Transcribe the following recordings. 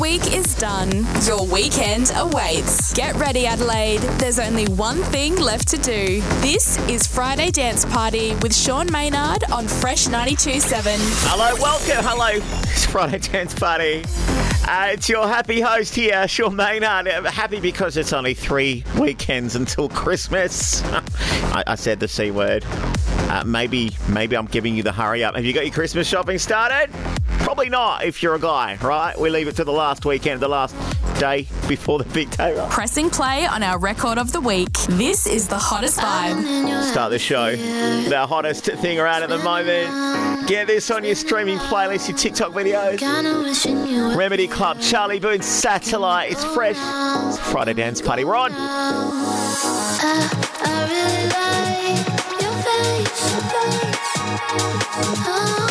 week is done. Your weekend awaits. Get ready, Adelaide. There's only one thing left to do. This is Friday Dance Party with Sean Maynard on Fresh 92.7. Hello, welcome. Hello. It's Friday Dance Party. Uh, it's your happy host here, Sean Maynard. Uh, Happy because it's only three weekends until Christmas. I, I said the C word. Uh, maybe, maybe I'm giving you the hurry up. Have you got your Christmas shopping started? Probably not if you're a guy, right? We leave it to the last weekend, the last day before the big day. Right? Pressing play on our record of the week. This is the hottest vibe. Start the show. The hottest thing around at the moment. Get this on your streaming playlist, your TikTok videos. Remedy Club, Charlie Boon, Satellite. It's fresh. It's Friday Dance Party. We're on. Tell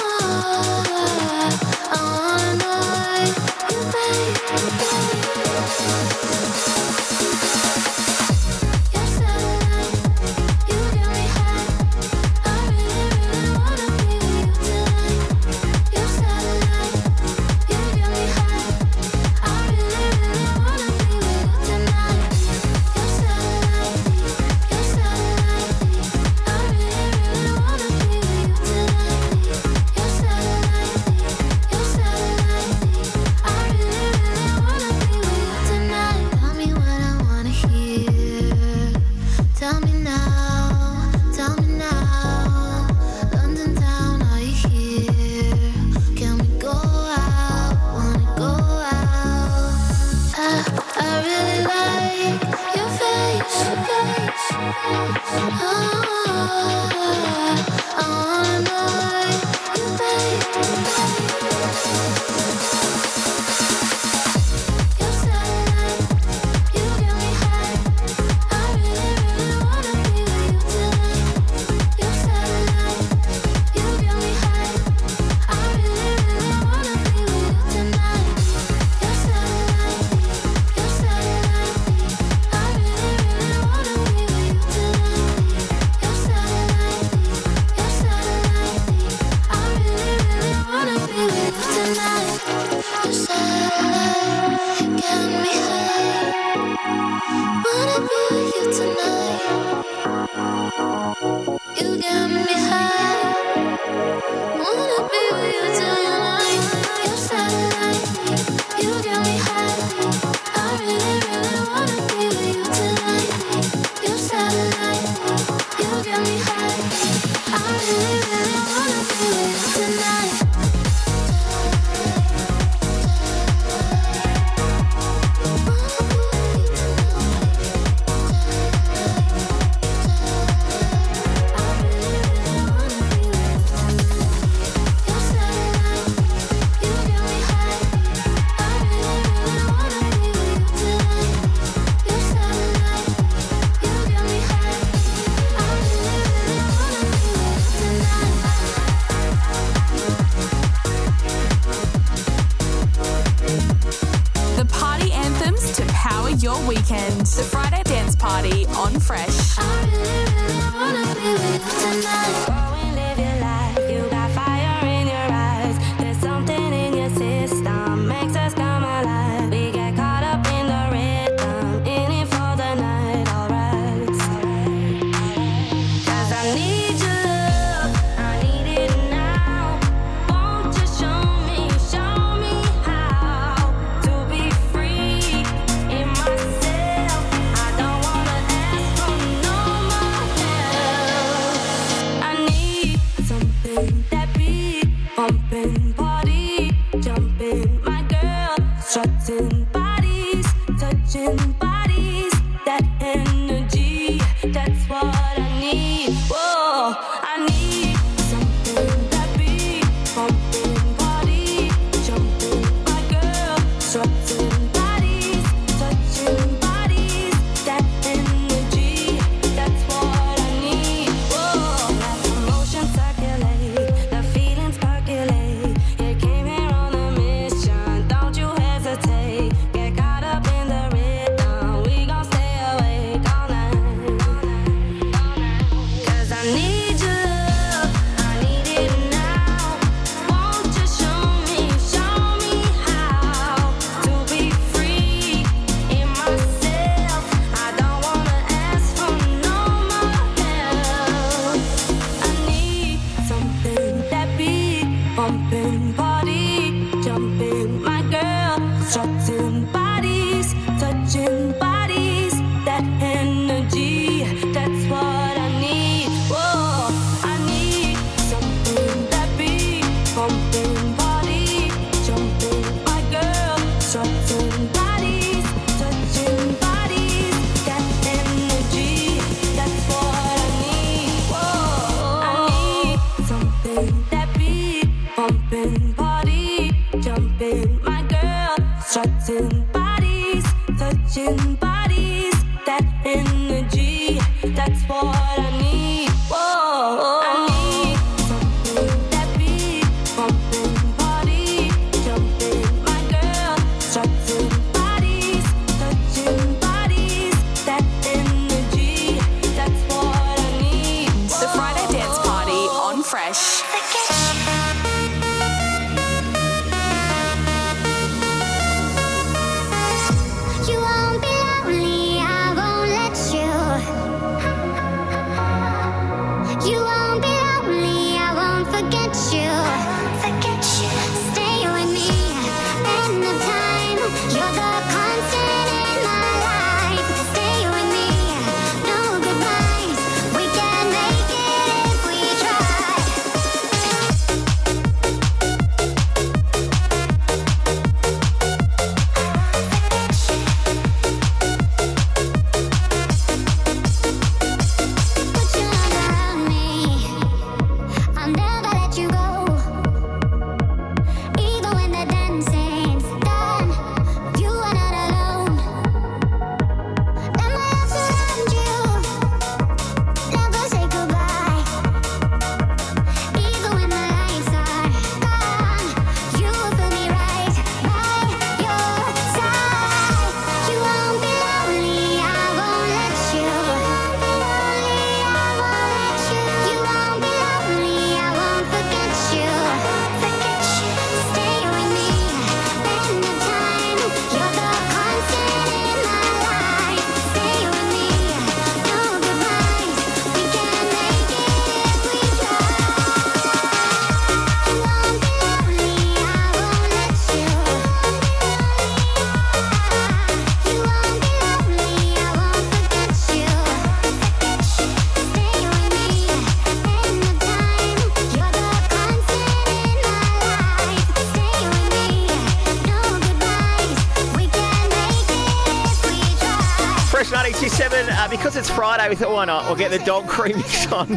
Friday, we thought, why not? We'll get the dog cream on.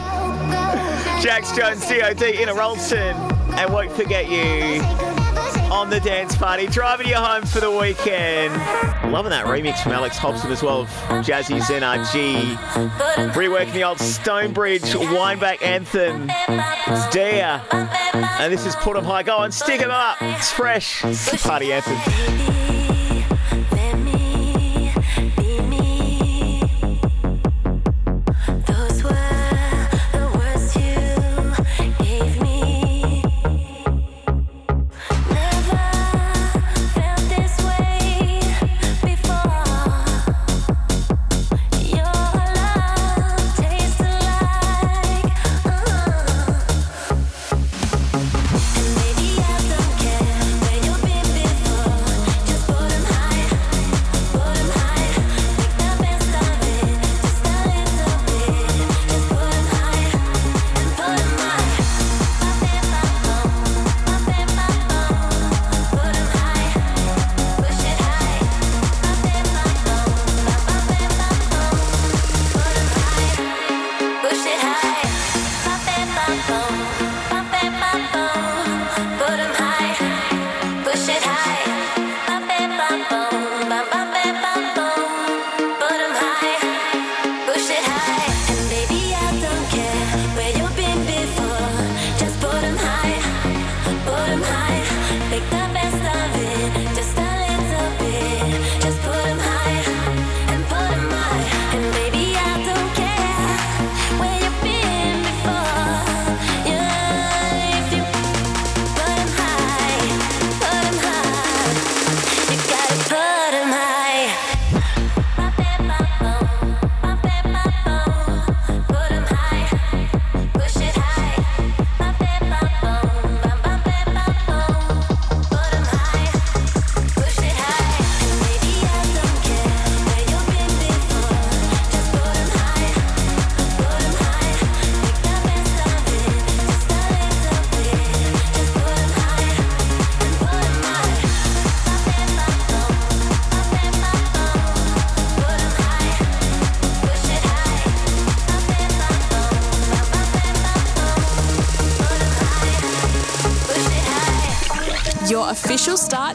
Jax Jones, D.O.D., in a Rolton, and won't forget you on the dance party, driving you home for the weekend. Loving that remix from Alex Hobson as well of Jazzy's NRG. Reworking the old Stonebridge Wineback anthem. It's Daire. And this is Put 'em High. Go on, stick 'em up. It's fresh. It's party anthem.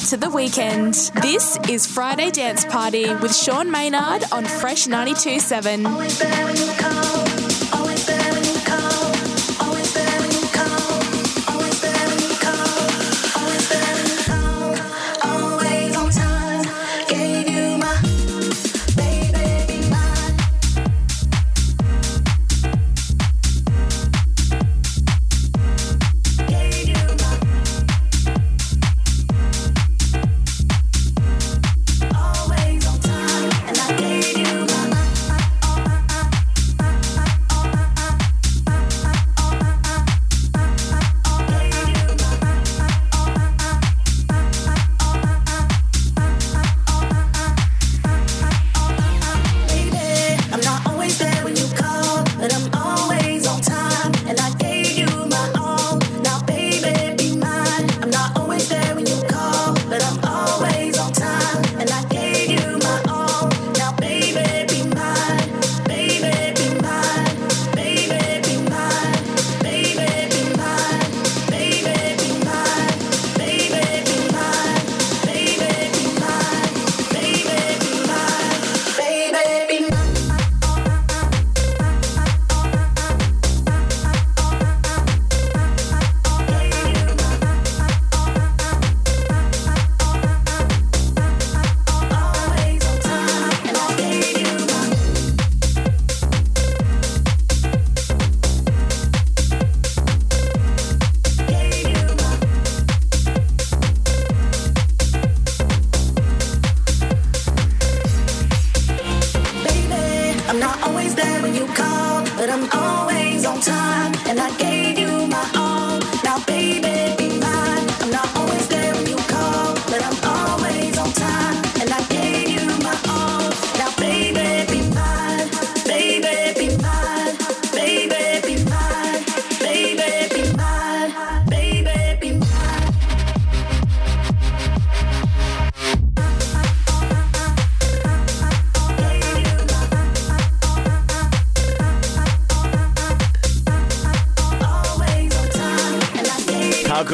to the weekend. This is Friday Dance Party with Sean Maynard on Fresh 92.7.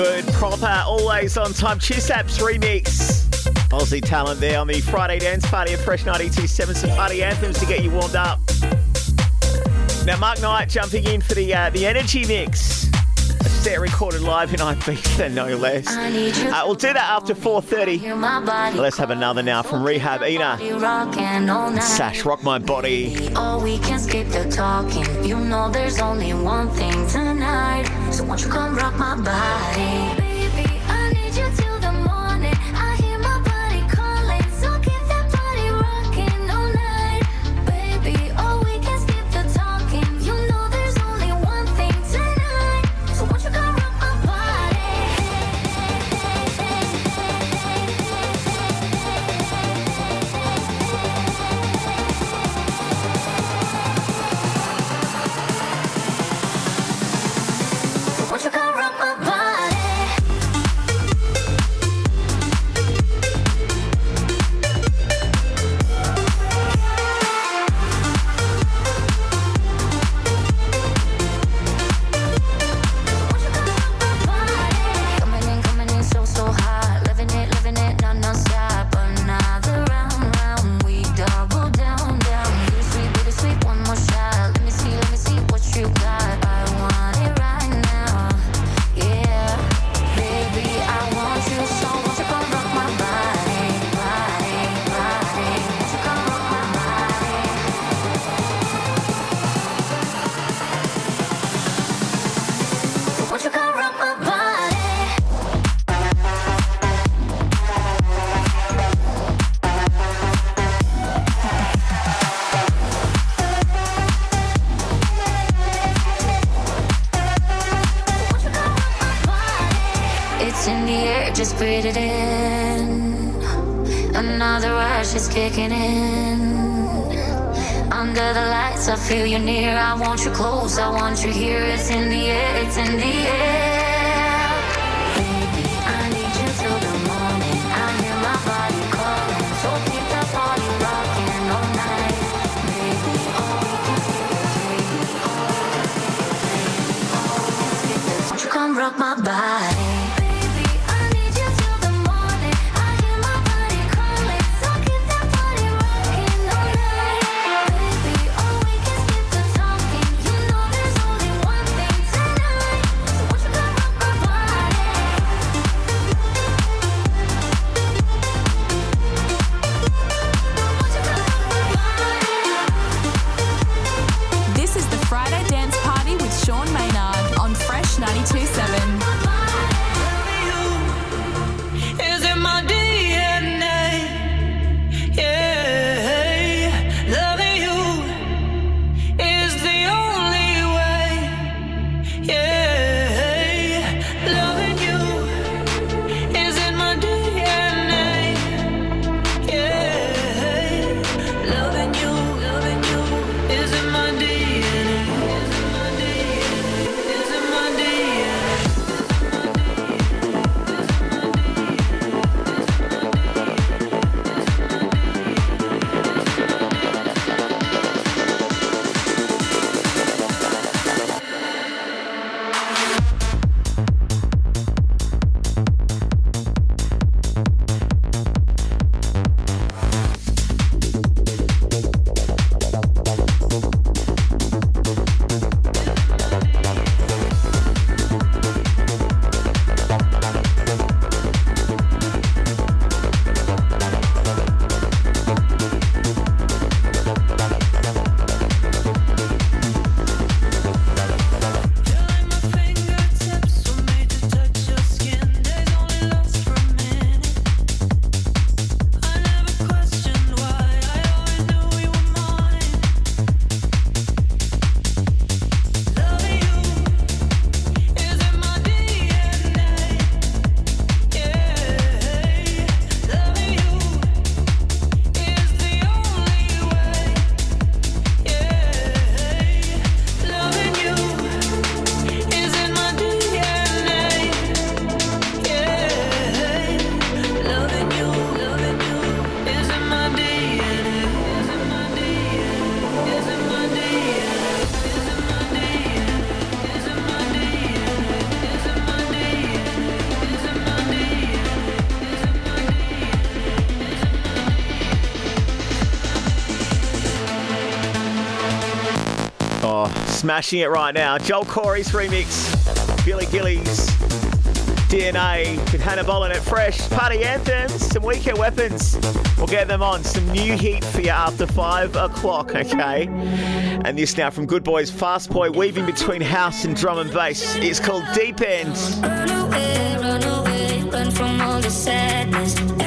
Good, Proppa, always on time. Chusap's remix. Aussie talent there on the Friday dance party of Fresh 927. Some party anthems to get you warmed up. Now, Mark Knight jumping in for the uh, the energy mix there recorded live in Ibiza, no less. Uh, we'll do that after 4.30. Let's have another now from R3HAB Inna. Sash, rock my body. Oh, we can skip the talking. You know there's only one thing tonight. So won't you come rock my body? kicking in. Under the lights, I feel you near. I want you close, I want you here. It's in the air, it's in the air. smashing it right now. Joel Corry's remix, Billy Gillies, DNA with Hannah Boleyn at Fresh, Party Anthems, some Weekend Weapons. We'll get them on. Some new heat for you after 5 o'clock, okay? And this now from Goodboys Fast Boy, weaving between house and drum and bass. It's called Deepend. Run away, run away, run from all the sadness.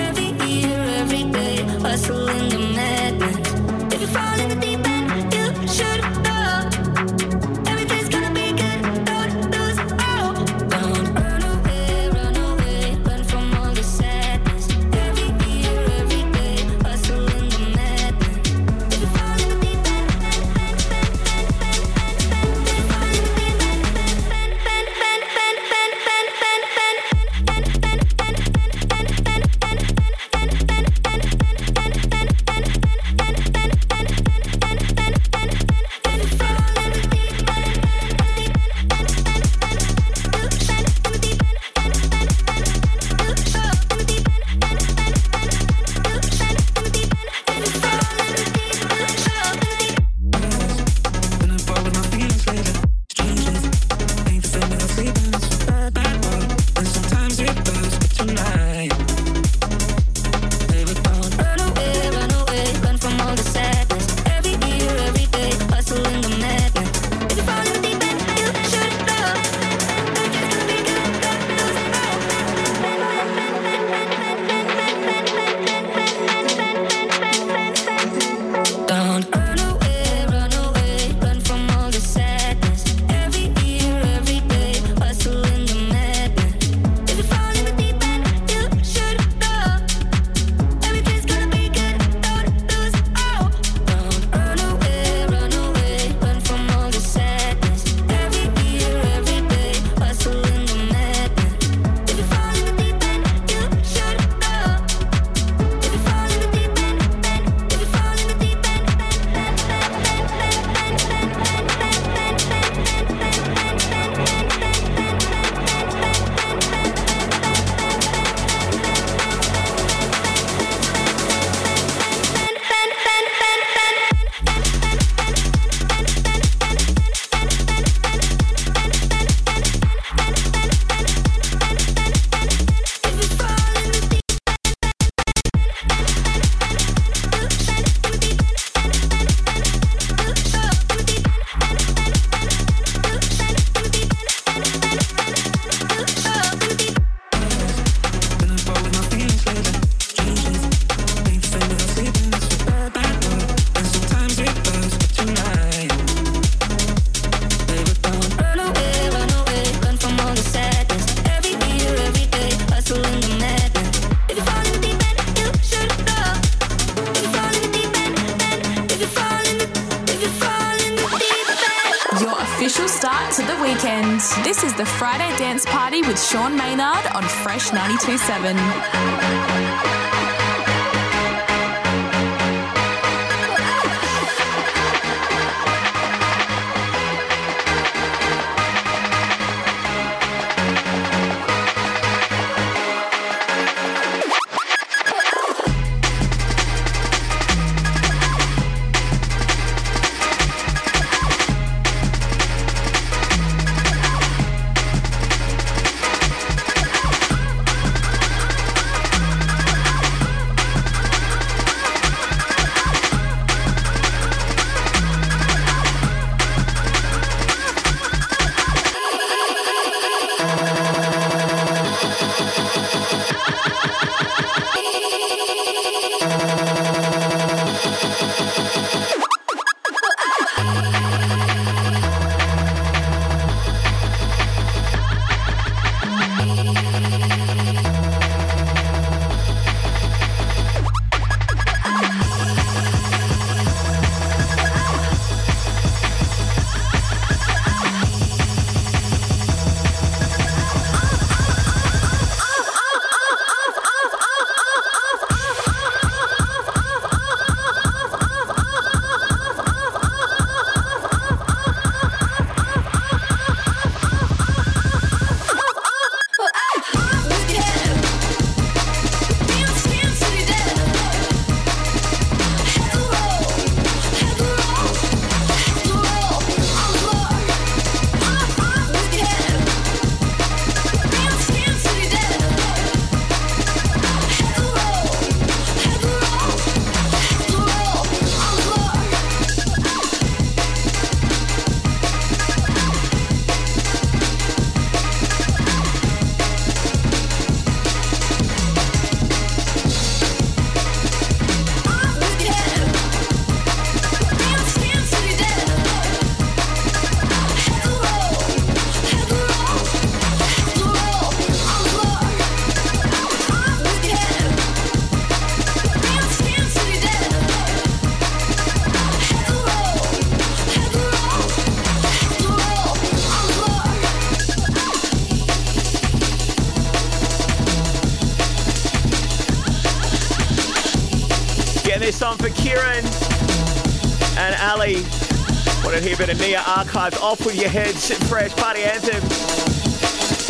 Want to hear a bit of Nia Archives? Off with your heads, fresh party anthem.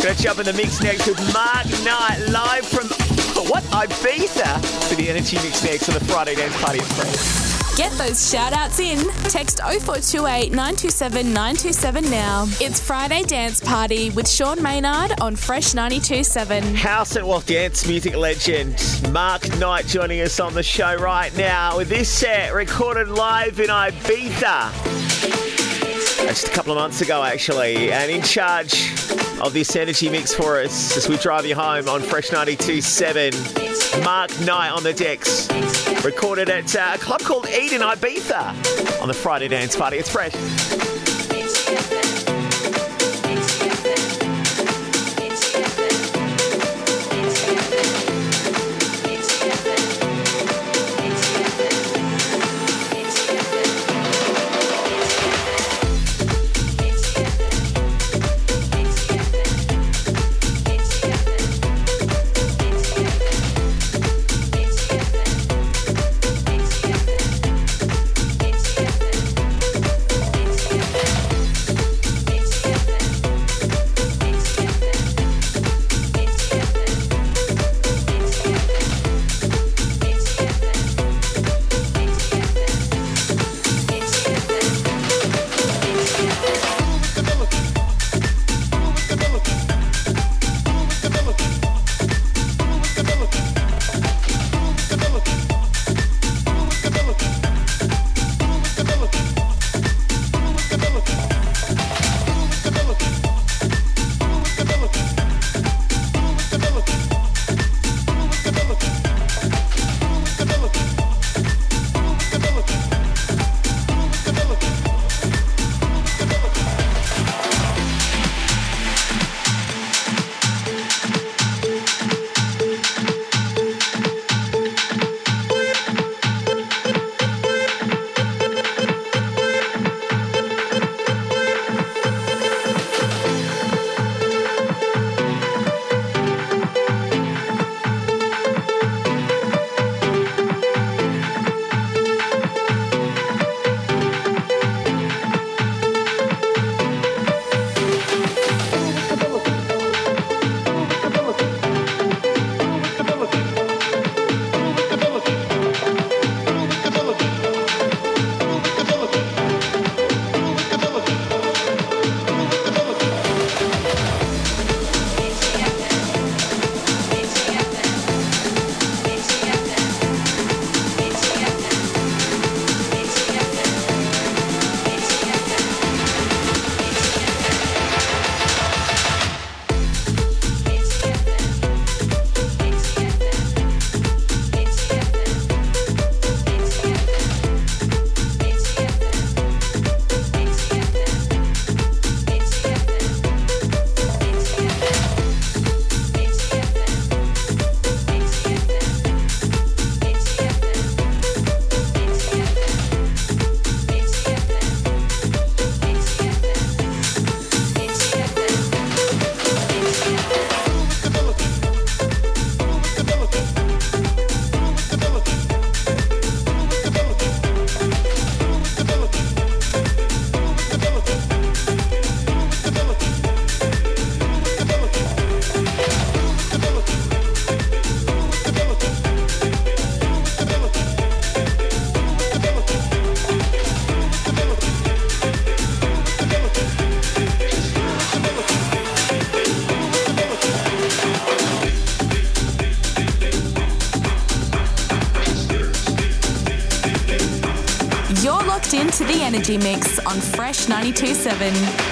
Gonna jump in the mix next with Mark Knight live from what Ibiza for the Energy Mix next on the Friday Dance Party Fresh. Get those shout outs in. Text 0428 927 927 now. It's Friday Dance Party with Sean Maynard on Fresh 927. House and Walk Dance music legend Mark Knight joining us on the show right now with this set recorded live in Ibiza. Just a couple of months ago, actually, and in charge of this energy mix for us as we drive you home on Fresh 92.7. Mark Knight on the decks. Recorded at uh, a club called Eden Ibiza on the Friday Dance Party. It's fresh. Energy Mix on Fresh 927.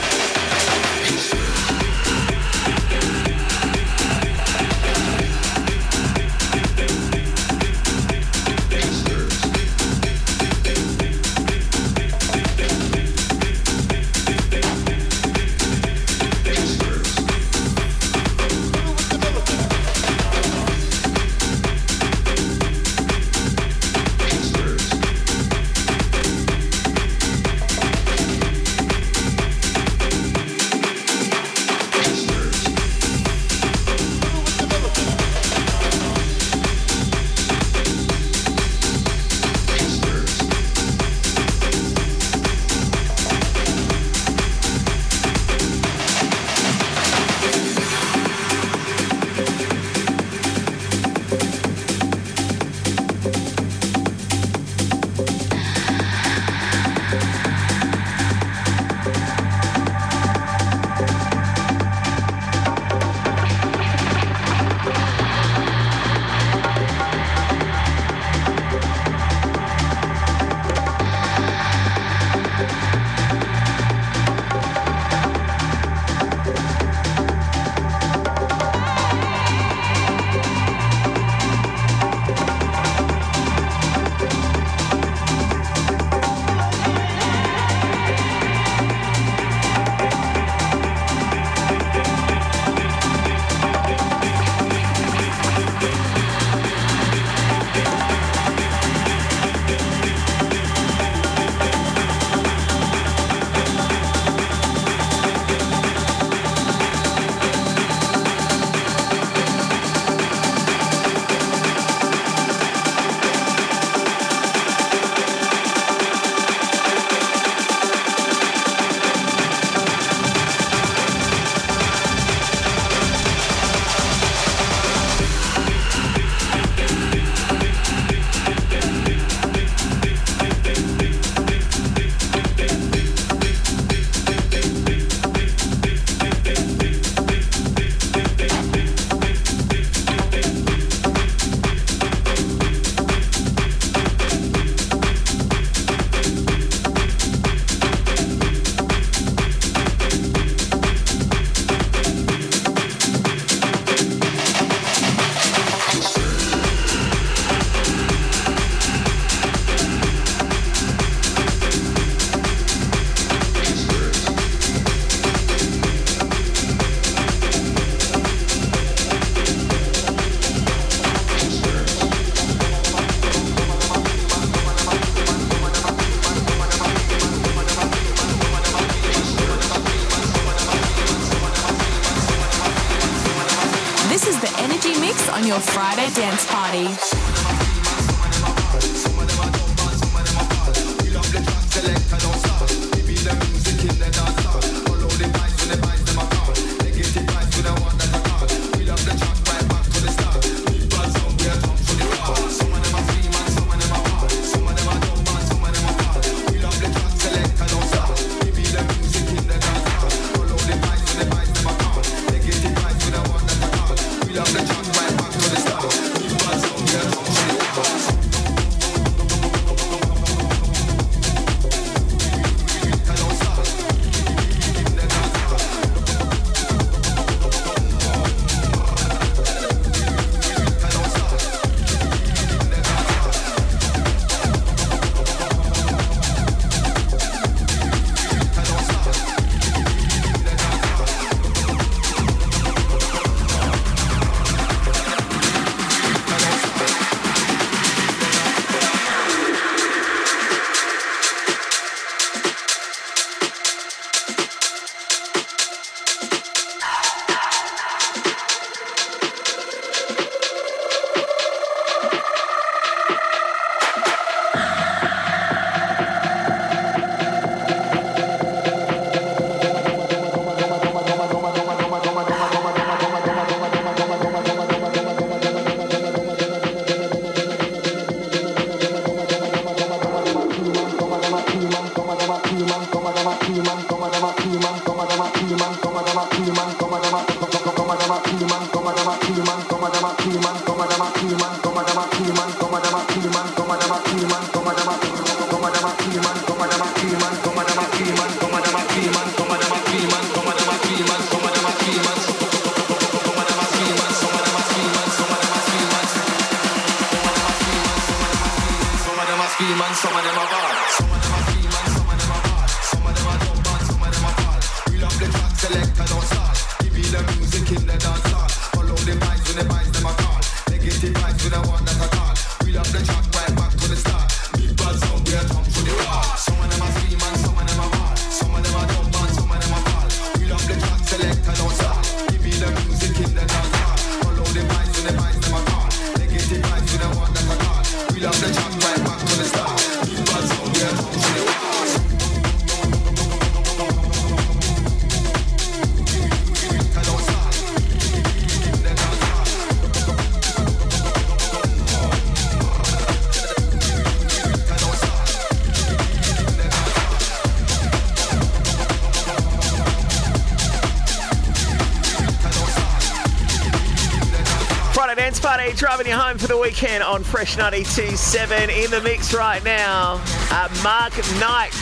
Driving you home for the weekend on Fresh 92.7. In the mix right now, uh, Mark Knight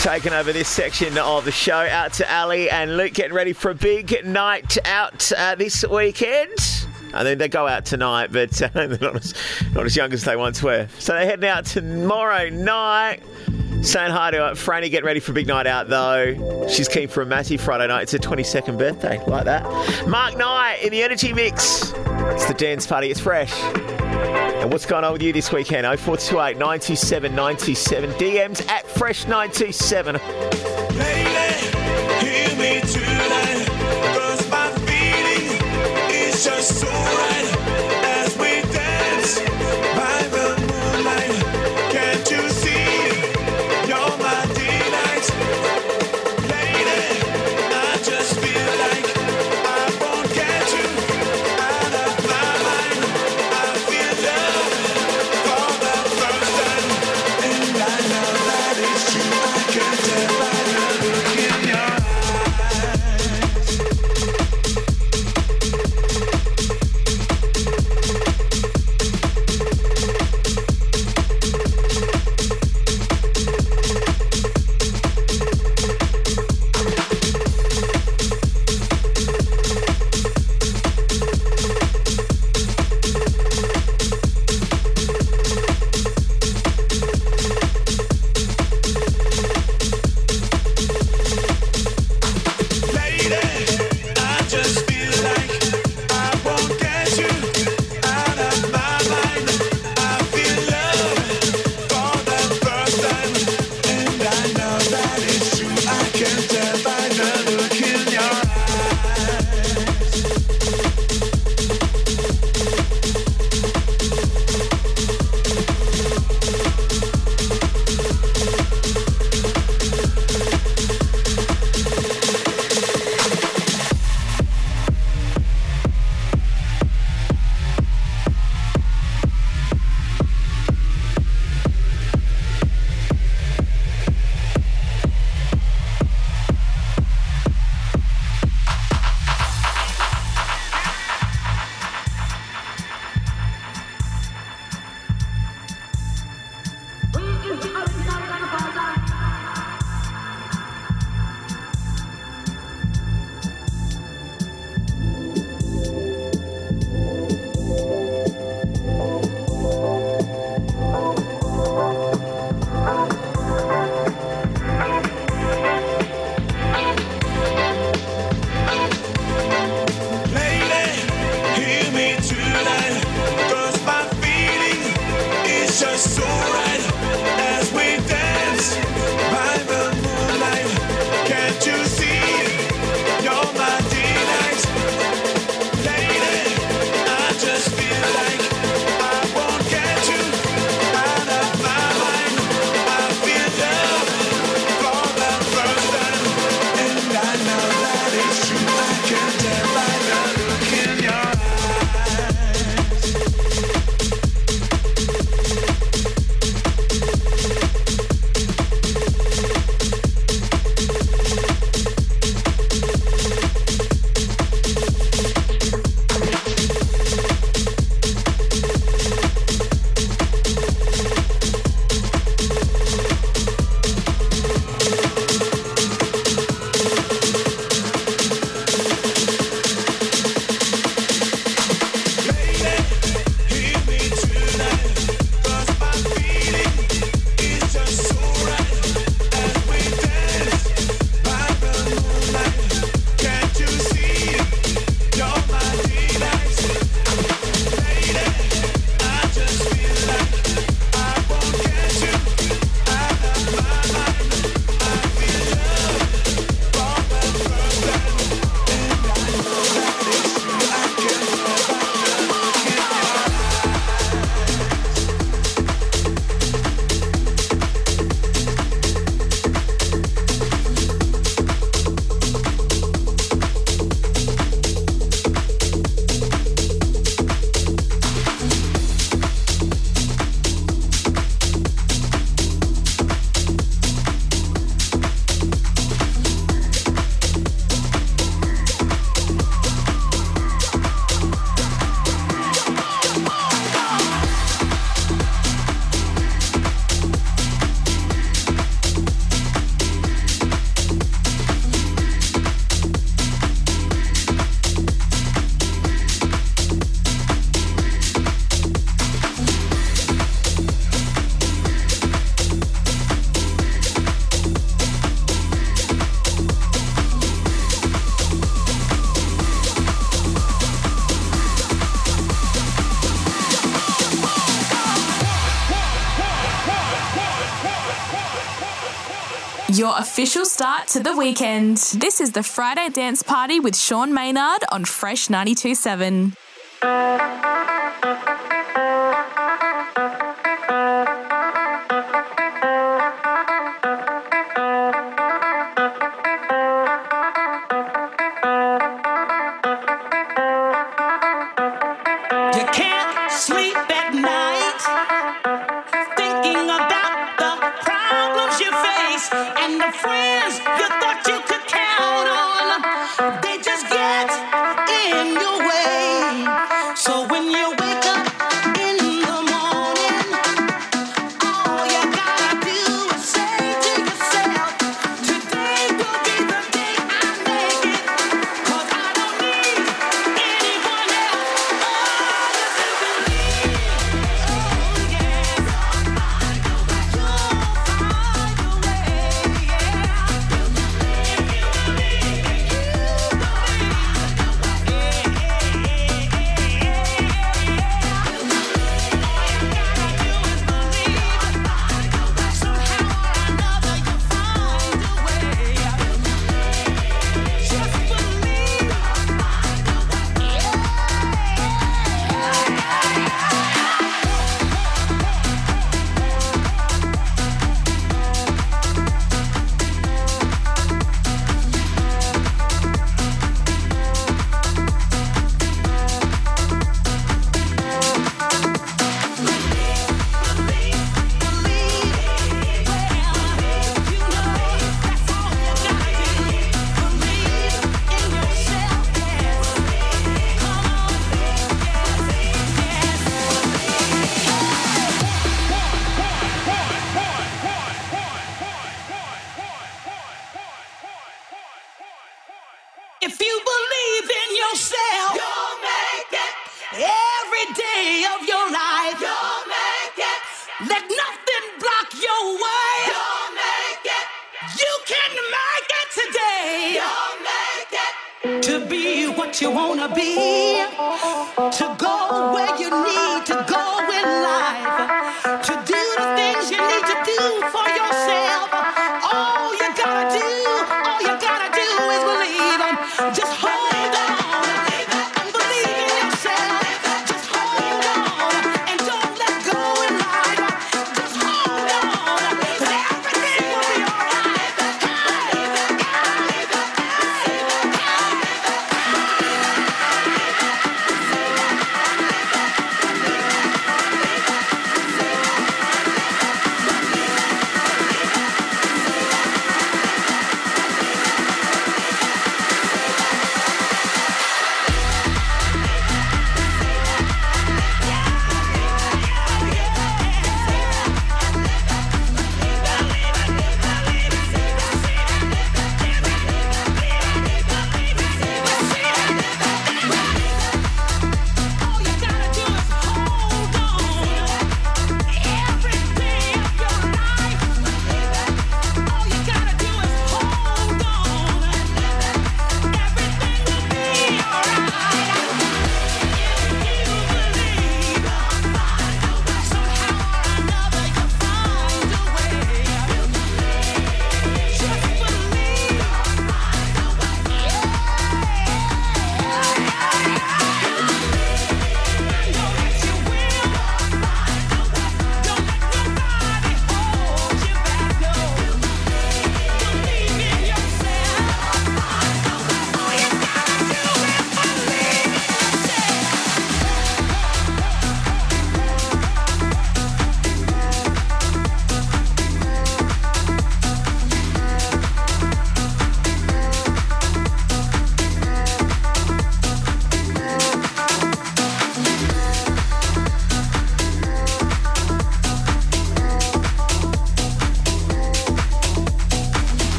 taking over this section of the show. Out to Ali and Luke, getting ready for a big night out uh, this weekend. I think they go out tonight, but uh, they're not as, not as young as they once were. So they're heading out tomorrow night. Saying hi to uh, Franny, getting ready for a big night out though. She's keen for a massive Friday night. It's her 22nd birthday, like that. Mark Knight in the Energy Mix. The dance party, it's fresh. And what's going on with you this weekend? 0428 927 97 DMs at Fresh927. Lady, hear official start to the weekend. This is the Friday Dance Party with Sean Maynard on Fresh 927. be what you wanna be, to go where you need to go in life, to do the things you need to do for yourself.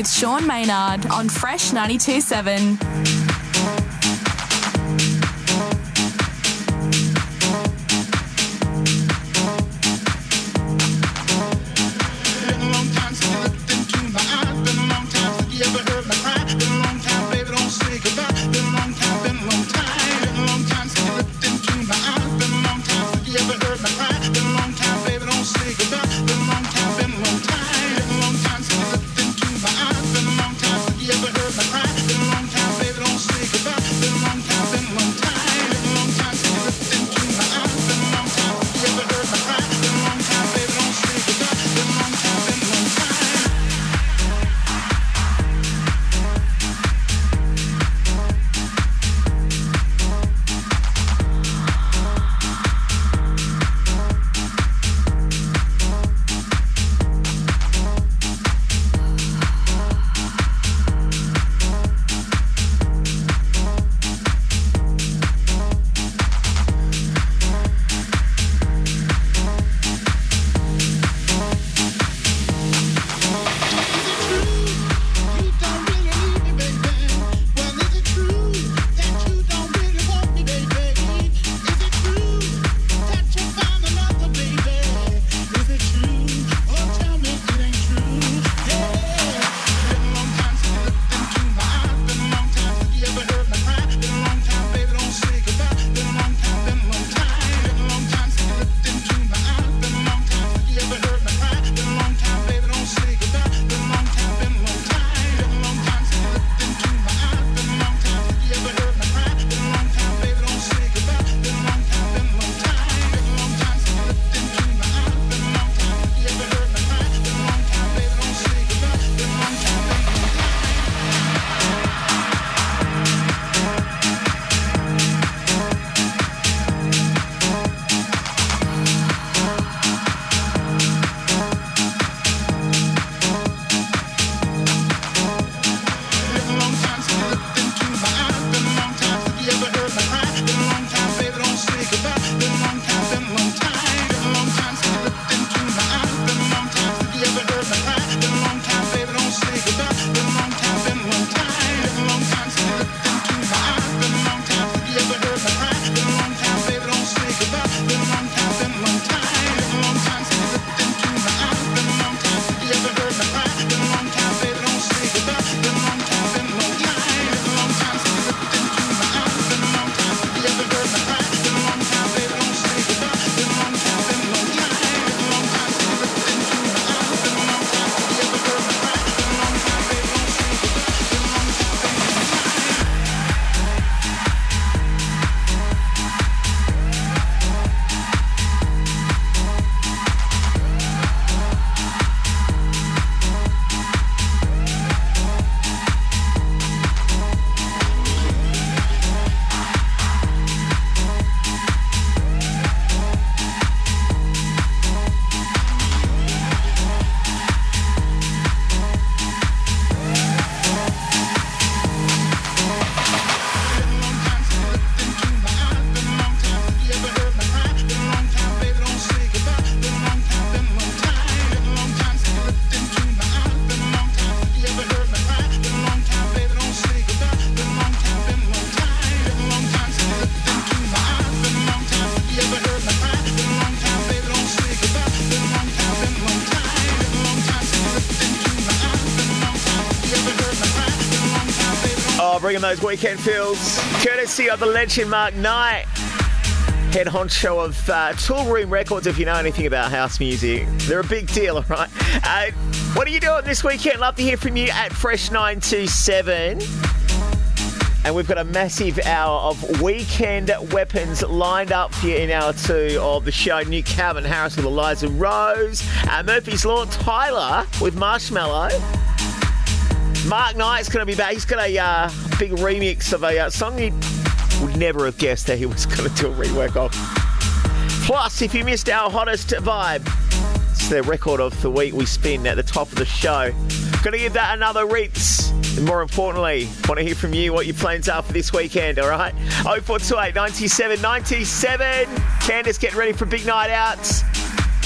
with Sean Maynard on Fresh 927. in those weekend feels, courtesy of the legend Mark Knight, head honcho of uh, Toolroom Records. If you know anything about house music, they're a big deal, right? Uh, what are you doing this weekend? Love to hear from you at Fresh 927. And we've got a massive hour of weekend weapons lined up for you in hour two of the show. New Calvin Harris with Eliza Rose, uh, Murphy's Law, Tyla with Marshmello. Mark Knight's going to be back. He's got a uh, big remix of a uh, song you would never have guessed that he was going to do a rework of. Plus, if you missed our hottest vibe, it's the record of the week we spin at the top of the show. Going to give that another rinse. And more importantly, want to hear from you what your plans are for this weekend, all right? 0428 97 97. Candace getting ready for big night outs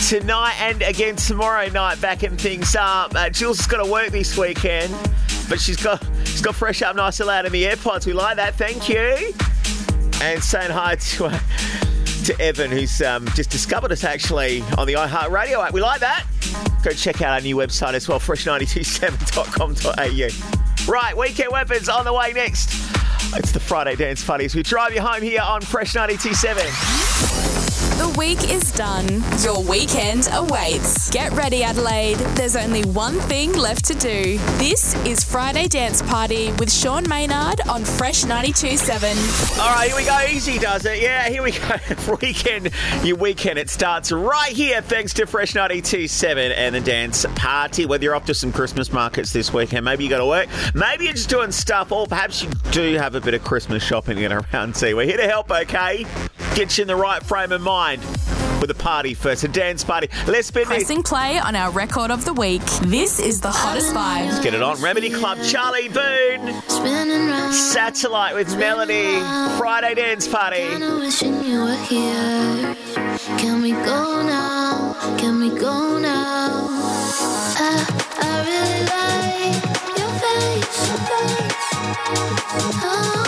tonight and again tomorrow night, backing things up. Uh, Jules has got to work this weekend but she's got she's got fresh up nice and loud in the AirPods. We like that. Thank you. And saying hi to uh, to Evan, who's um, just discovered us actually on the iHeartRadio app. We like that. Go check out our new website as well, fresh927.com.au. Right, Weekend Weapons on the way next. It's the Friday Dance Funnies. we drive you home here on Fresh 927. The week is done. Your weekend awaits. Get ready, Adelaide. There's only one thing left to do. This is Friday Dance Party with Sean Maynard on Fresh 92.7. All right, here we go. Easy does it. Yeah, here we go. weekend, your weekend. It starts right here thanks to Fresh 92.7 and the dance party. Whether you're off to some Christmas markets this weekend, maybe you got to work, maybe you're just doing stuff, or perhaps you do have a bit of Christmas shopping in around. See, we're here to help, okay? Get you in the right frame of mind with a party first, a dance party. Let's spin it. Pressing play on our record of the week. This is the hottest vibe. Let's Get it on. Remedy Club, Charlie Boon, Spinning round, Satellite with Melodie, Friday Dance Party. wishing you were here. Can we go now? Can we go now? I, I really like your face. Oh,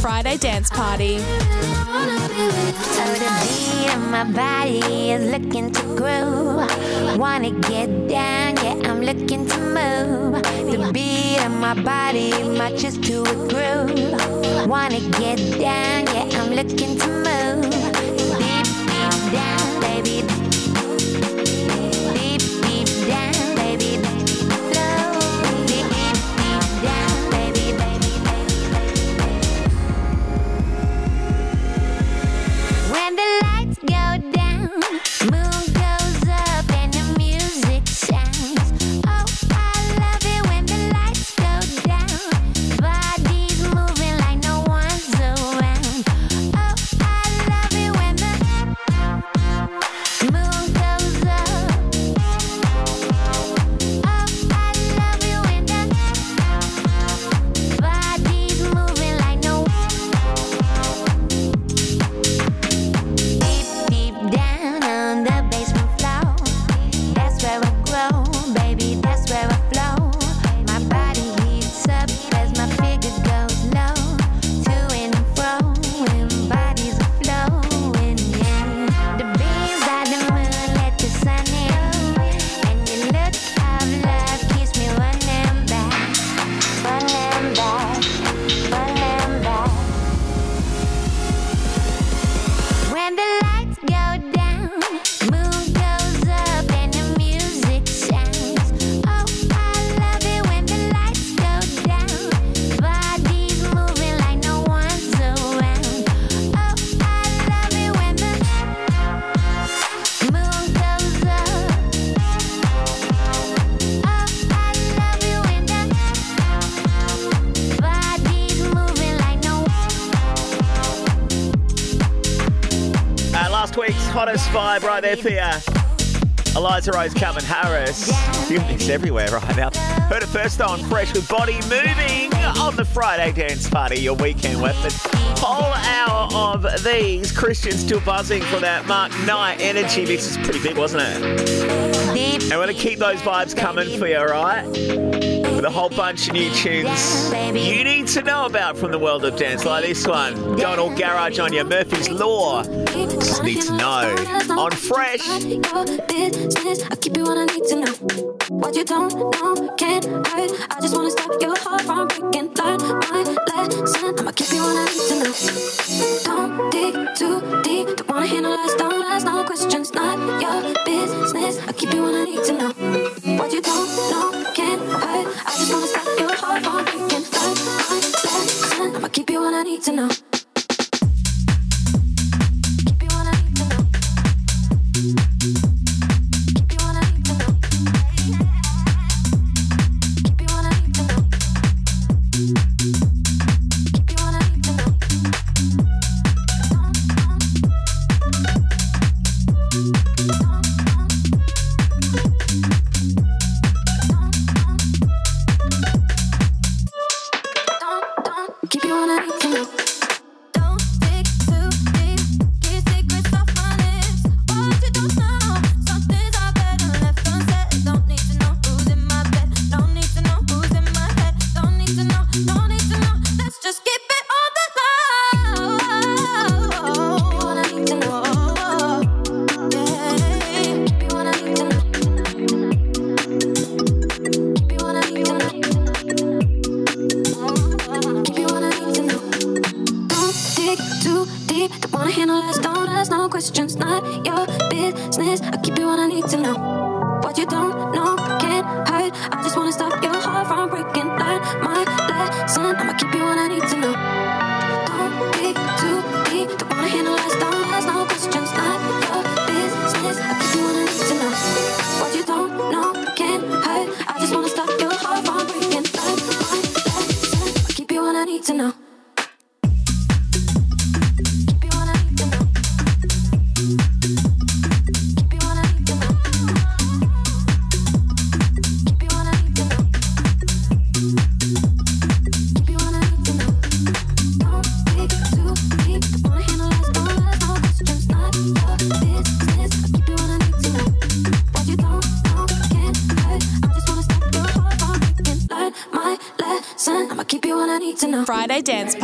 Friday Dance Party. Oh, the beat of my body is looking to groove. Wanna get down, yeah, I'm looking to move. The beat of my body matches to a groove. Wanna get down, yeah, I'm looking to move. right there for you. Eliza Rose, Calvin Harris. Humans everywhere right now. Heard it first on Fresh with Body Moving on the Friday Dance Party, your weekend weapon. Whole hour of these. Christians still buzzing from that Mark Knight energy. This is pretty big, wasn't it? And we're going to keep those vibes coming for you, all right? with a whole bunch of new tunes you need to know about from the world of dance, like this one, going all garage on your Murphy's Law. Just need to know on Fresh. I keep you what I need to know. What you don't know can't hurt. I just wanna stop your heart from breaking. Learn my lesson. I'ma keep you what I need to know. Don't dig too deep. Don't wanna hear no. Don't ask no questions. Not your business. I keep you on I need to know.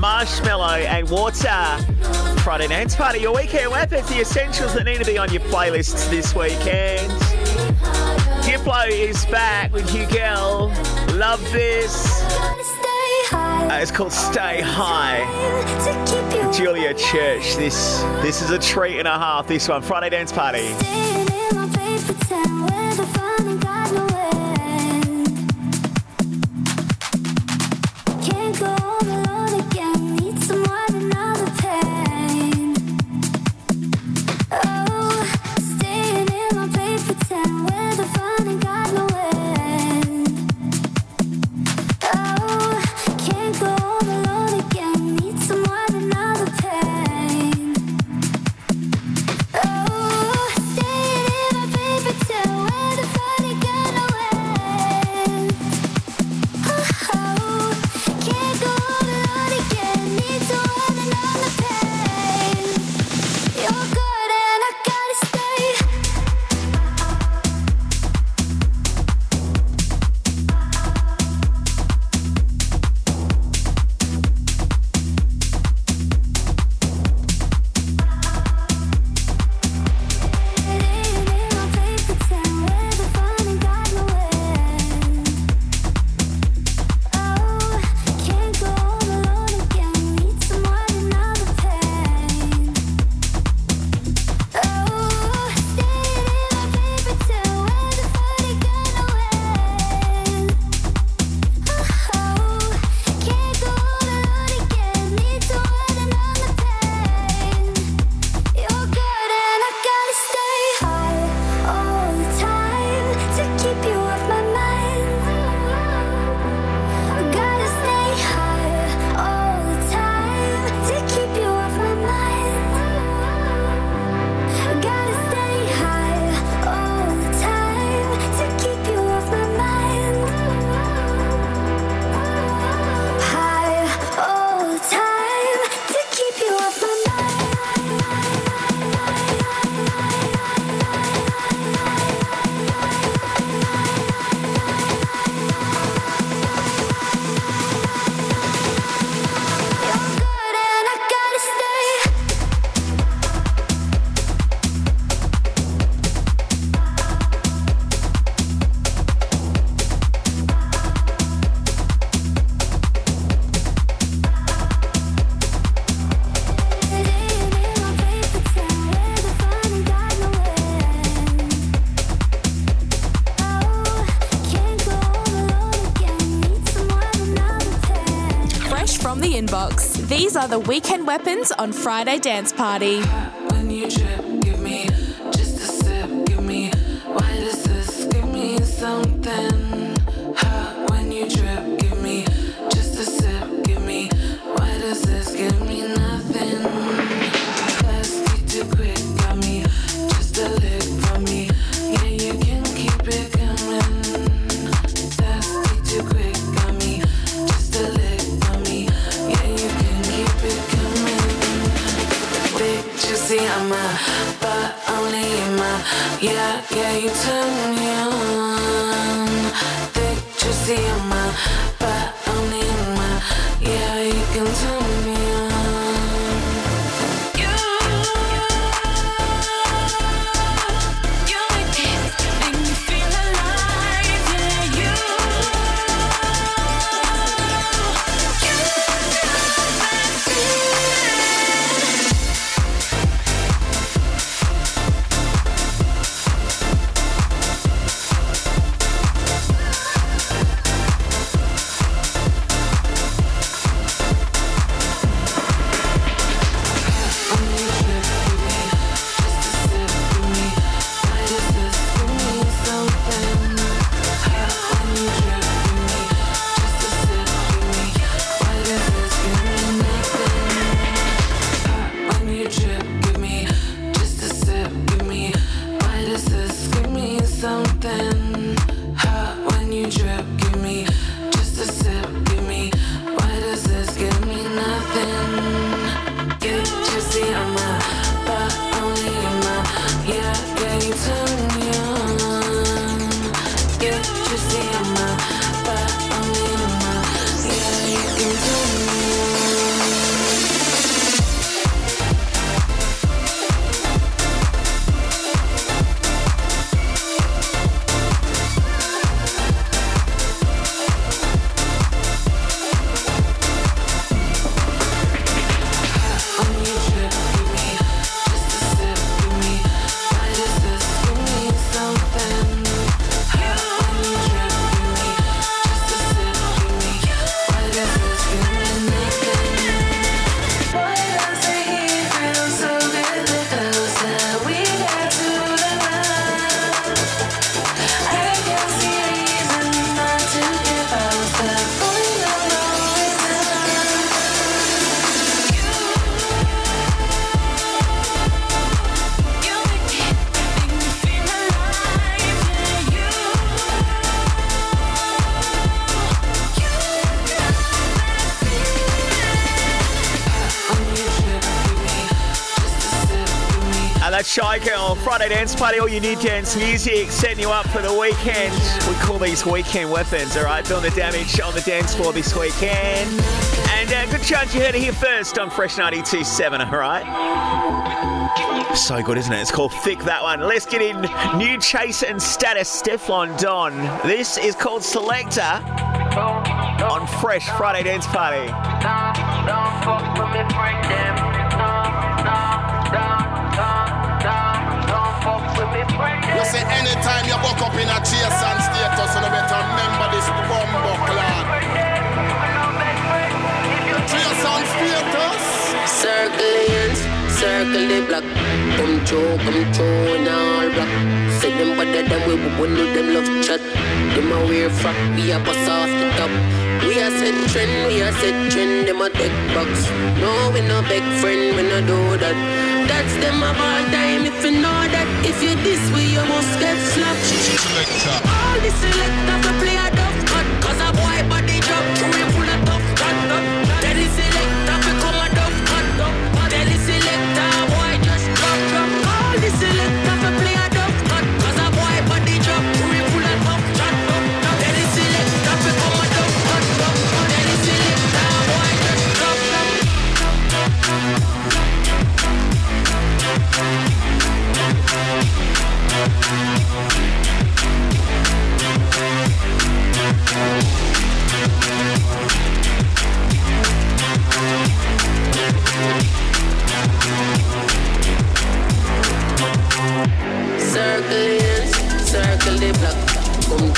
Marshmello and Water. Friday Night's Party, your weekend wrap. The essentials that need to be on your playlists this weekend. Diplo is back with HUGEL. Love this. Uh, it's called Stay High. Julia Church. This this is a treat and a half. This one, Friday Dance Party. the weekend weapons on Friday Dance Party. Dance Party, all you need dance music, setting you up for the weekend. We call these weekend weapons, all right? Doing the damage on the dance floor this weekend. And uh, good chance you heard it here first on Fresh 92.7, all right? So good, isn't it? It's called THICC, that one. Let's get in new chase and status, Stefflon Don. This is called Selecta on Fresh Friday Dance Party. Through, come through in all rock. Say them better than we would when them love chat. Them a wear frock, we a bust off the top. We a set trend, we a set trend, them a take box. No, we no big friend, we no do that. That's them of all time, if you know that. If you this way, you must get slapped. All the selectors to play a duff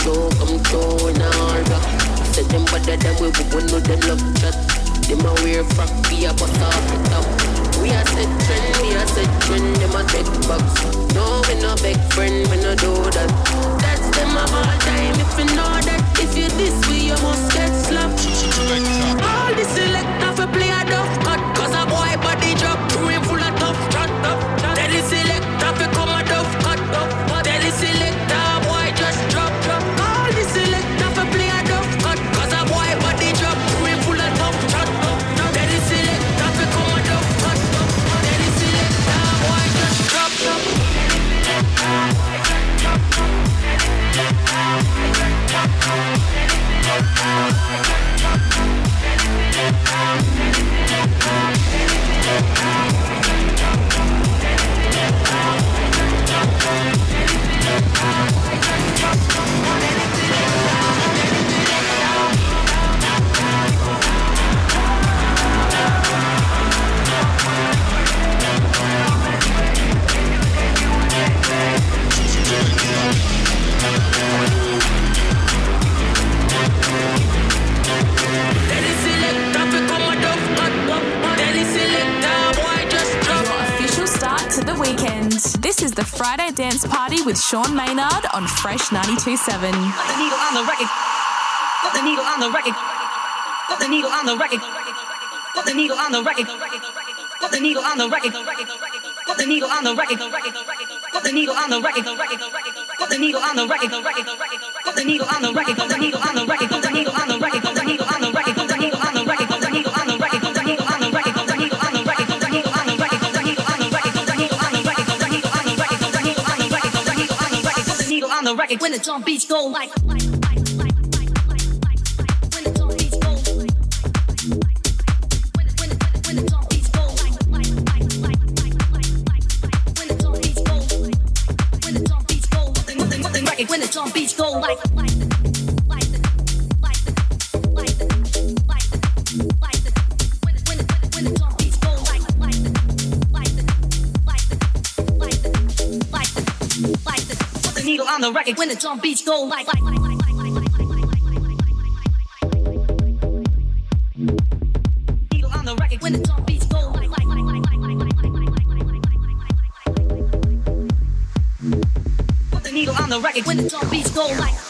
Through, come through in all rock. Say them better than we would when no them love chat. Them a wear frock, we a bust off the top. We a set trend, we a set trend, them a take box. No, we no big friend, we no do that. That's them of all time, if you know that. If you this way, you must get slapped. All the selector the Friday Dance Party with Sean Maynard on Fresh 92.7. Put the needle on the record. Put the needle on the record. Put the needle on the record. Put the needle on the record. Put the needle on the record. Put the needle on the record. Put the needle on the record. Put the needle on the record. Put the needle on the record. Put the needle on the record. On the record. When the drum beats go like. When on the record when the drum beats go like the record when the drum beats go like Put the needle on the record when the drum beats go like Give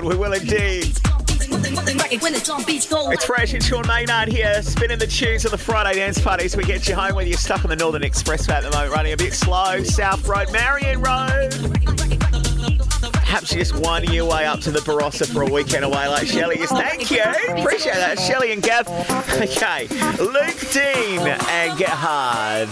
on. We will indeed. It's fresh. It's Sean Maynard here, spinning the tunes of the Friday dance parties. We get you home whether you're stuck on the Northern Expressway at the moment, running a bit slow. South Road, Marion Road. Perhaps you're just winding your way up to the Barossa for a weekend away like Shelley is. Thank you. Appreciate that. Shelley and Gav. Okay. Luke Dean and Get Hard.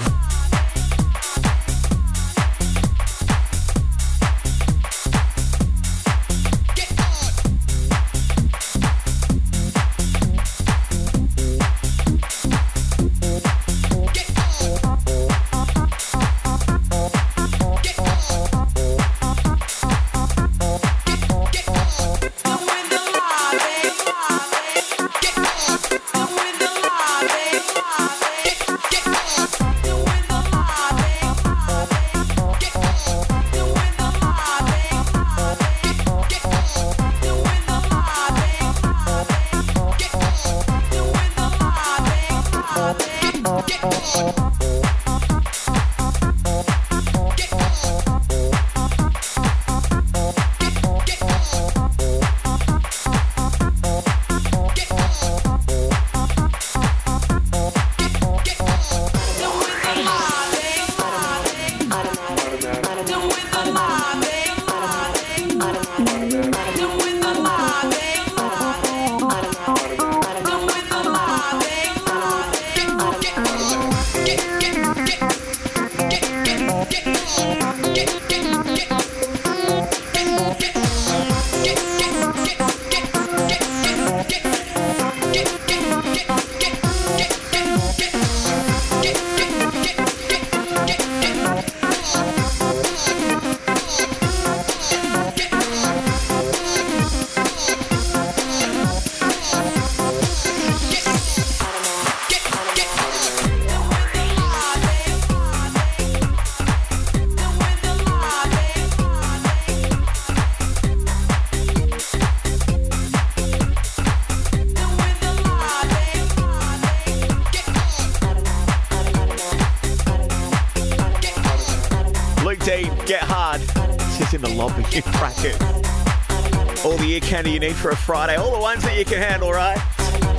For a Friday. All the ones that you can handle, right?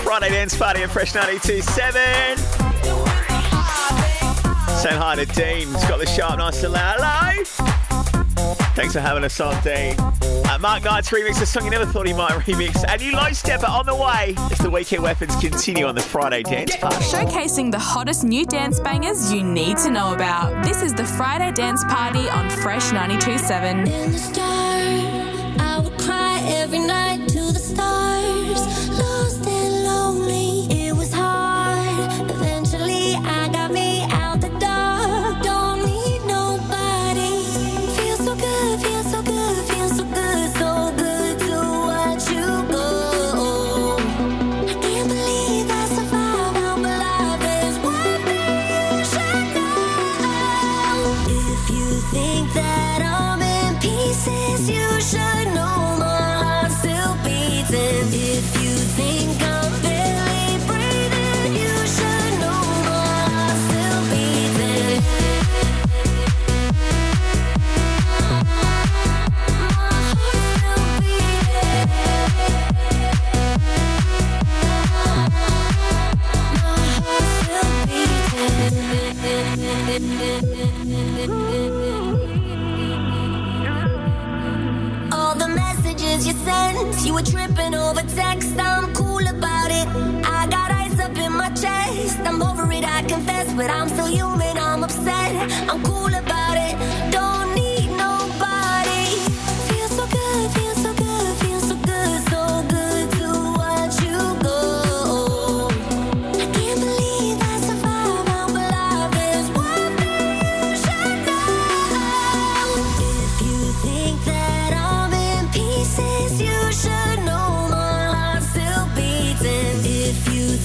Friday dance party at Fresh 92.7. Saying hi to Dean. He's got the sharp, nice and loud. Hello. Thanks for having us on, Dean. Uh, Mark Knight's remix, a song you never thought he might remix. And you Low Steppa on the way as the weekend weapons continue on the Friday dance party. Showcasing the hottest new dance bangers you need to know about. This is the Friday Dance Party on Fresh 92.7.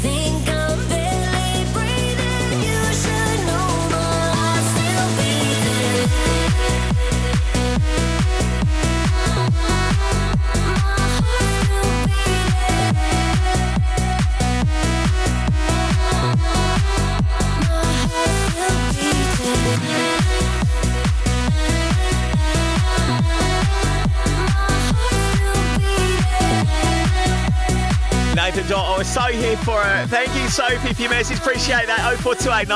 sing Oh, so here for it. Thank you, Sophie, for your message. Appreciate that. 0428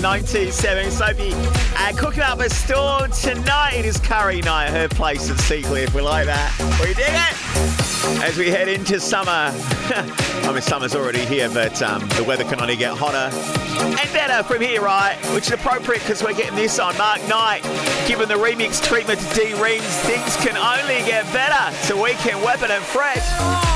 97 Sophie, uh, cooking up a storm tonight. It is curry night her place at Seacliff. We like that. We dig it. As we head into summer. I mean, summer's already here, but um, the weather can only get hotter and better from here, right? Which is appropriate because we're getting this on Mark Knight. Given the remix treatment to D Rings, things can only get better to Weekend Weapon and Fresh.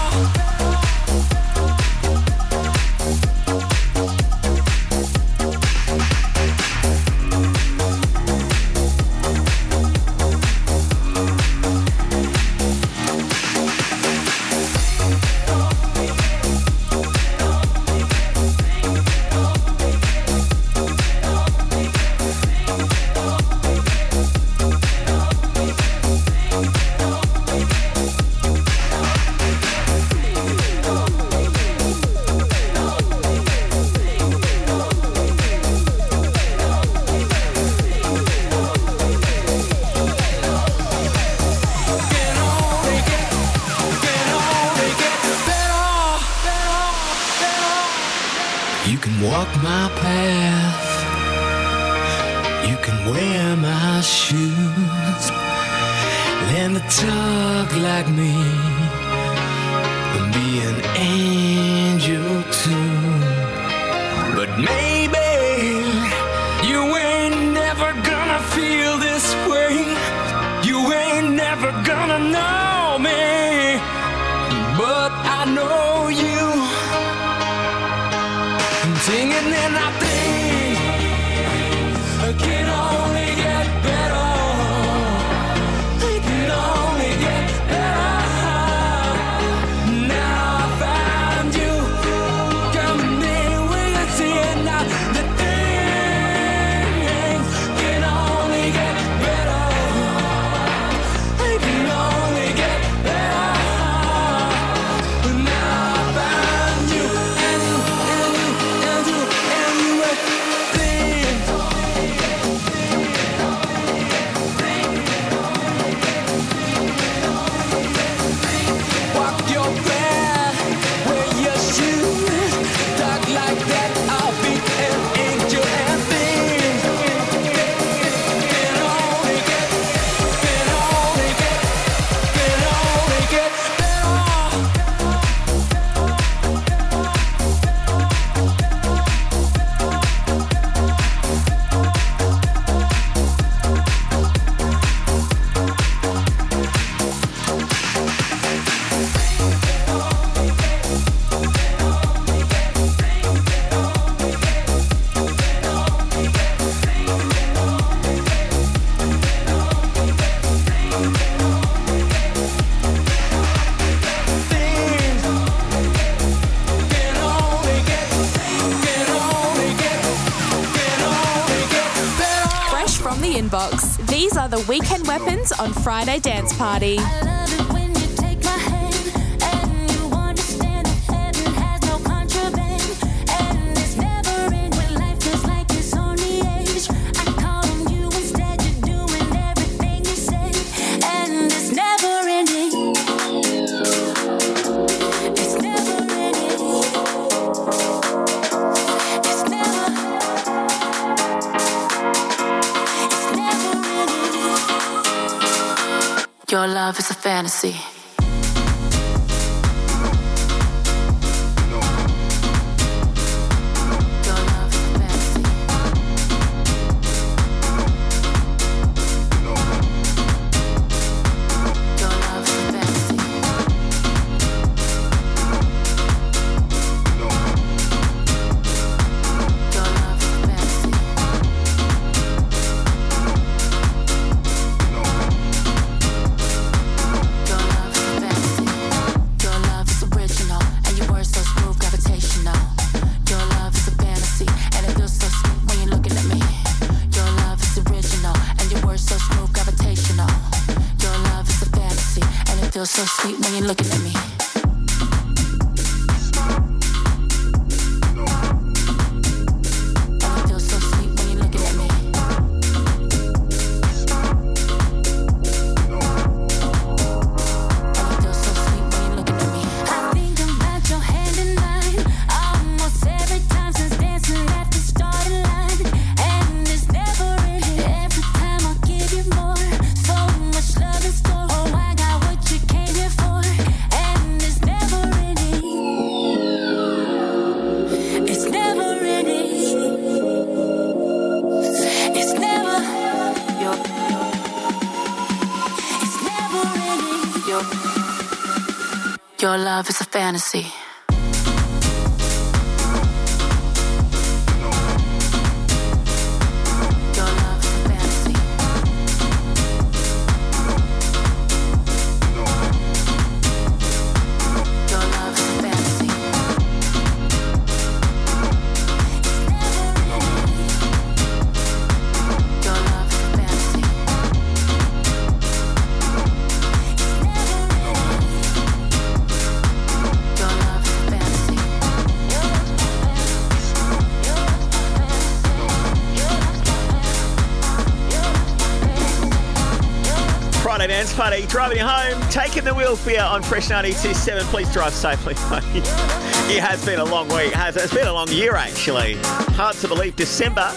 Weekend Weapons on Friday Dance Party. Fantasy. Friday dance party, driving home, taking the wheel for you on Fresh 92.7. Please drive safely. it has been a long week. Has it's been a long year actually. Hard to believe December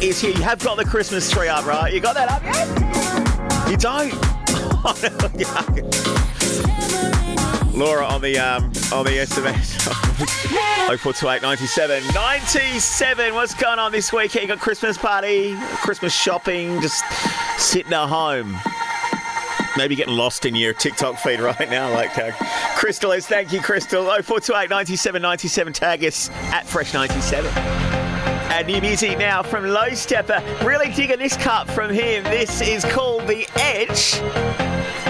is here. You have got the Christmas tree up, right? You got that up yet? You don't. Laura on the um, on the SMS. 0428 97 97. What's going on this weekend? You got Christmas party, Christmas shopping, just sitting at home. Maybe getting lost in your TikTok feed right now, like uh, Crystal is. Thank you, Crystal. 0428 97 97. Tag us at Fresh 97. And new music now from Low Steppa. Really digging this cut from him. This is called The Edge.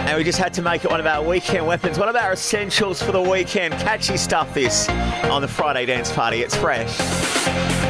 And we just had to make it one of our weekend weapons, one of our essentials for the weekend. Catchy stuff, this on the Friday dance party. It's fresh.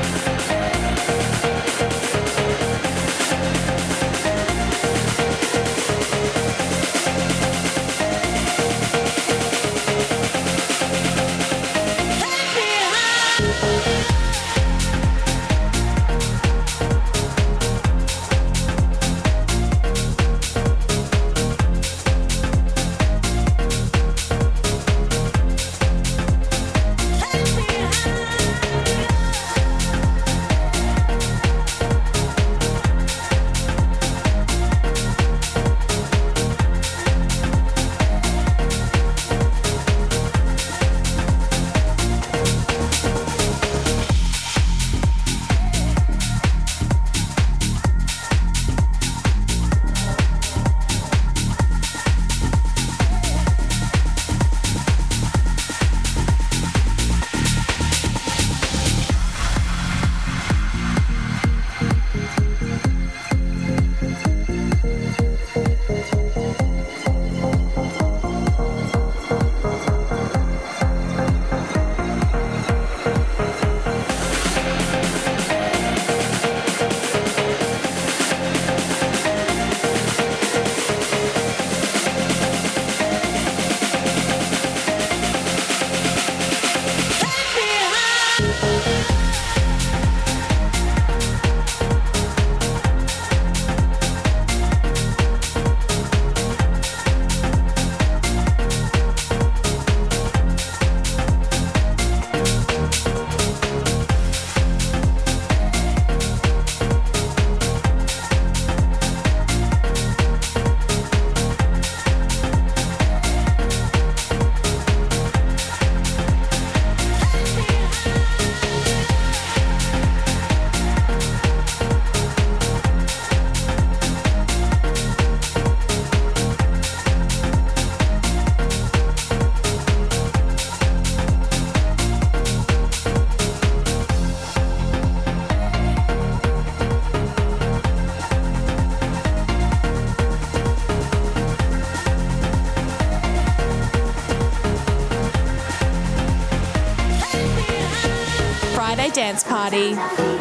dance party.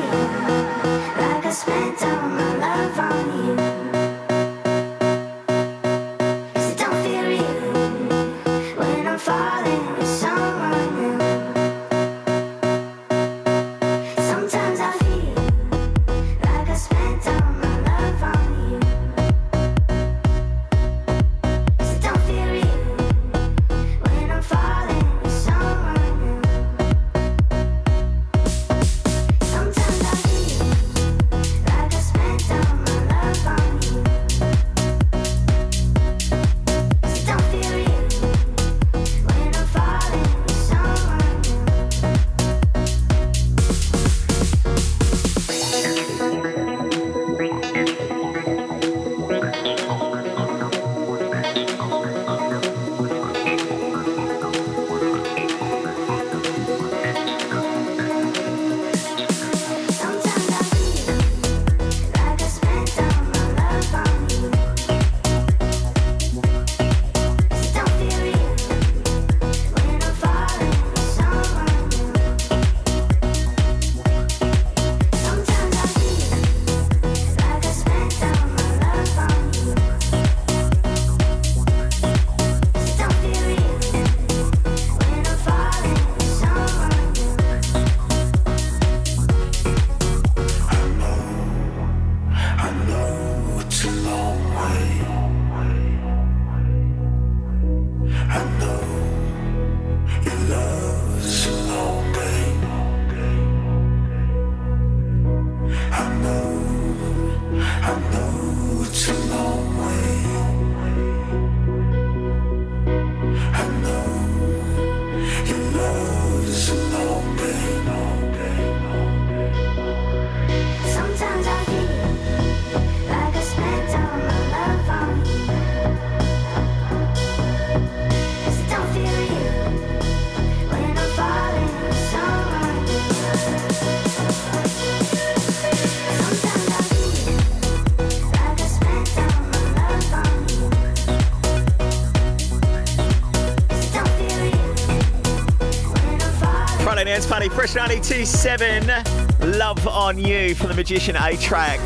Family, Fresh 927, Love on You from the Magician A track.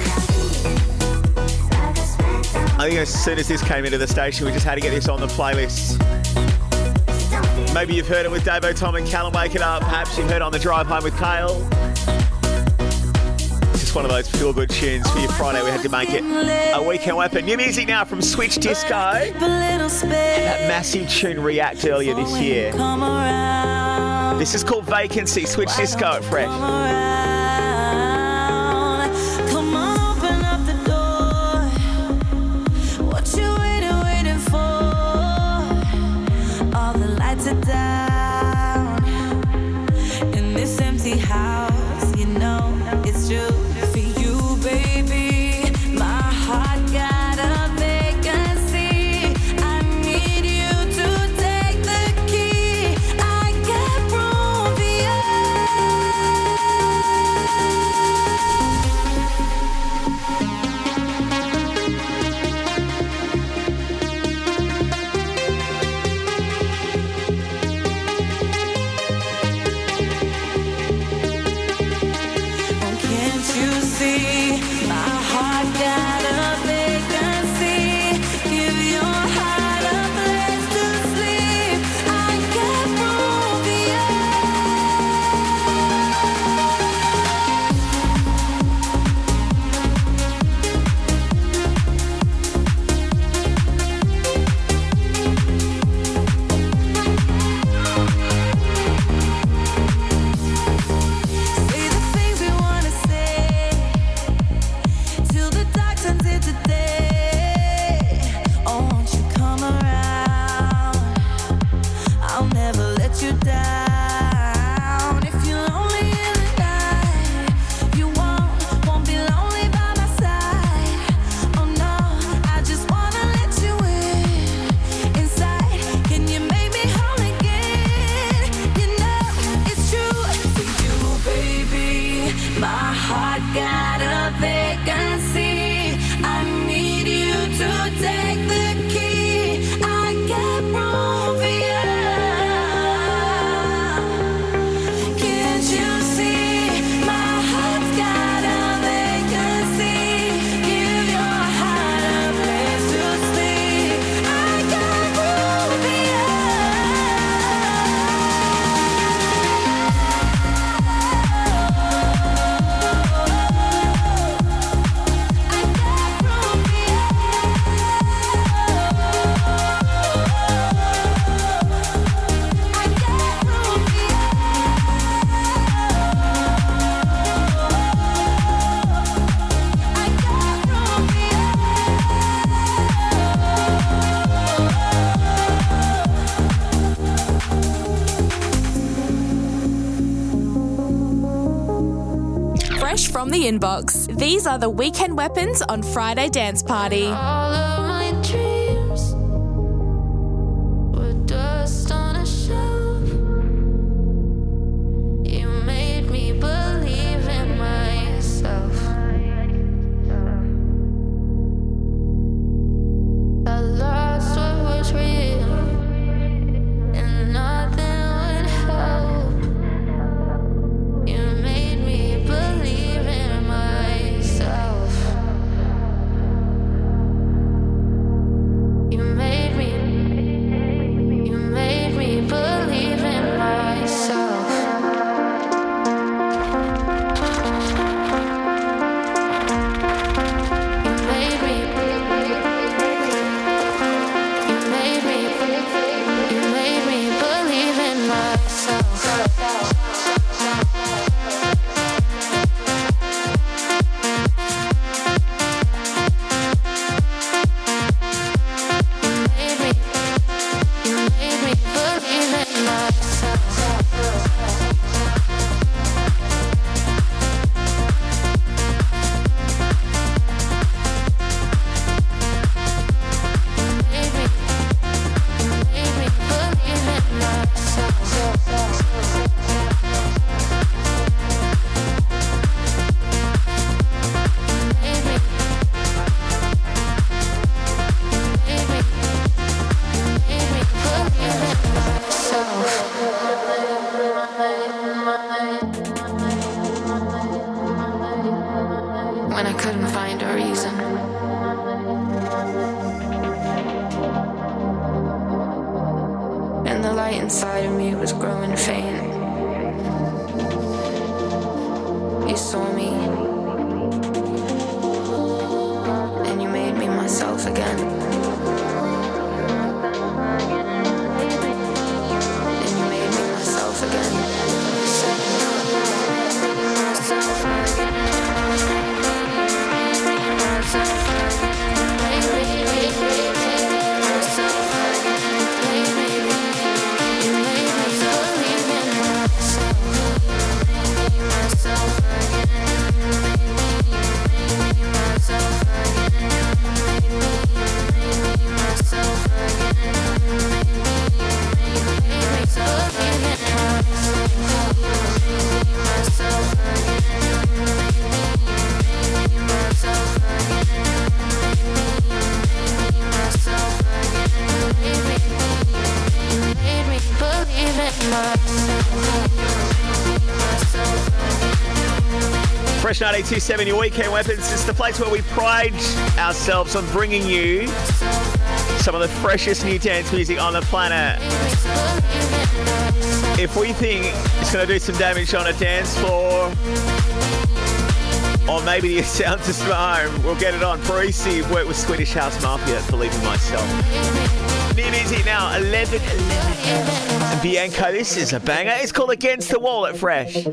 I think as soon as this came into the station, we just had to get this on the playlist. Maybe you've heard it with Davo, Tom, and Callum Wake It Up. Perhaps you heard it on the drive home with Kyle. Just one of those feel good tunes for your Friday. We had to make it a weekend weapon. New music now from Switch Disco. That massive tune React earlier this year. This is called Vacancy. Switch disco at Fresh. Inbox. These are the weekend weapons on Friday Dance Party. K270 your Weekend Weapons. It's the place where we pride ourselves on bringing you some of the freshest new dance music on the planet. If we think it's going to do some damage on a dance floor, or maybe the sound system at home, we'll get it on. Parisi worked with Swedish House Mafia, believe in myself. New music now, 11, 11. Bianco, this is a banger. It's called Against the Wall at Fresh.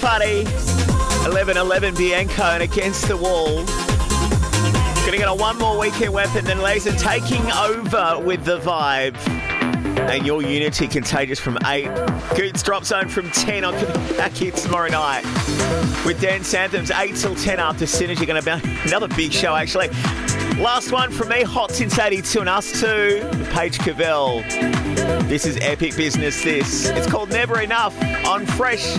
Party. 11 11 Bianco and against the wall. Gonna get a one more weekend weapon, then Laser taking over with the vibe. And your unity contagious from 8. Goots drop zone from 10. I'll be back here tomorrow night with Dance Anthems 8 till 10 after Synergy. To be another big show, actually. Last one from me, Hot Since 82 and us too, Paige Cavell. This is epic business, this. It's called Never Enough on Fresh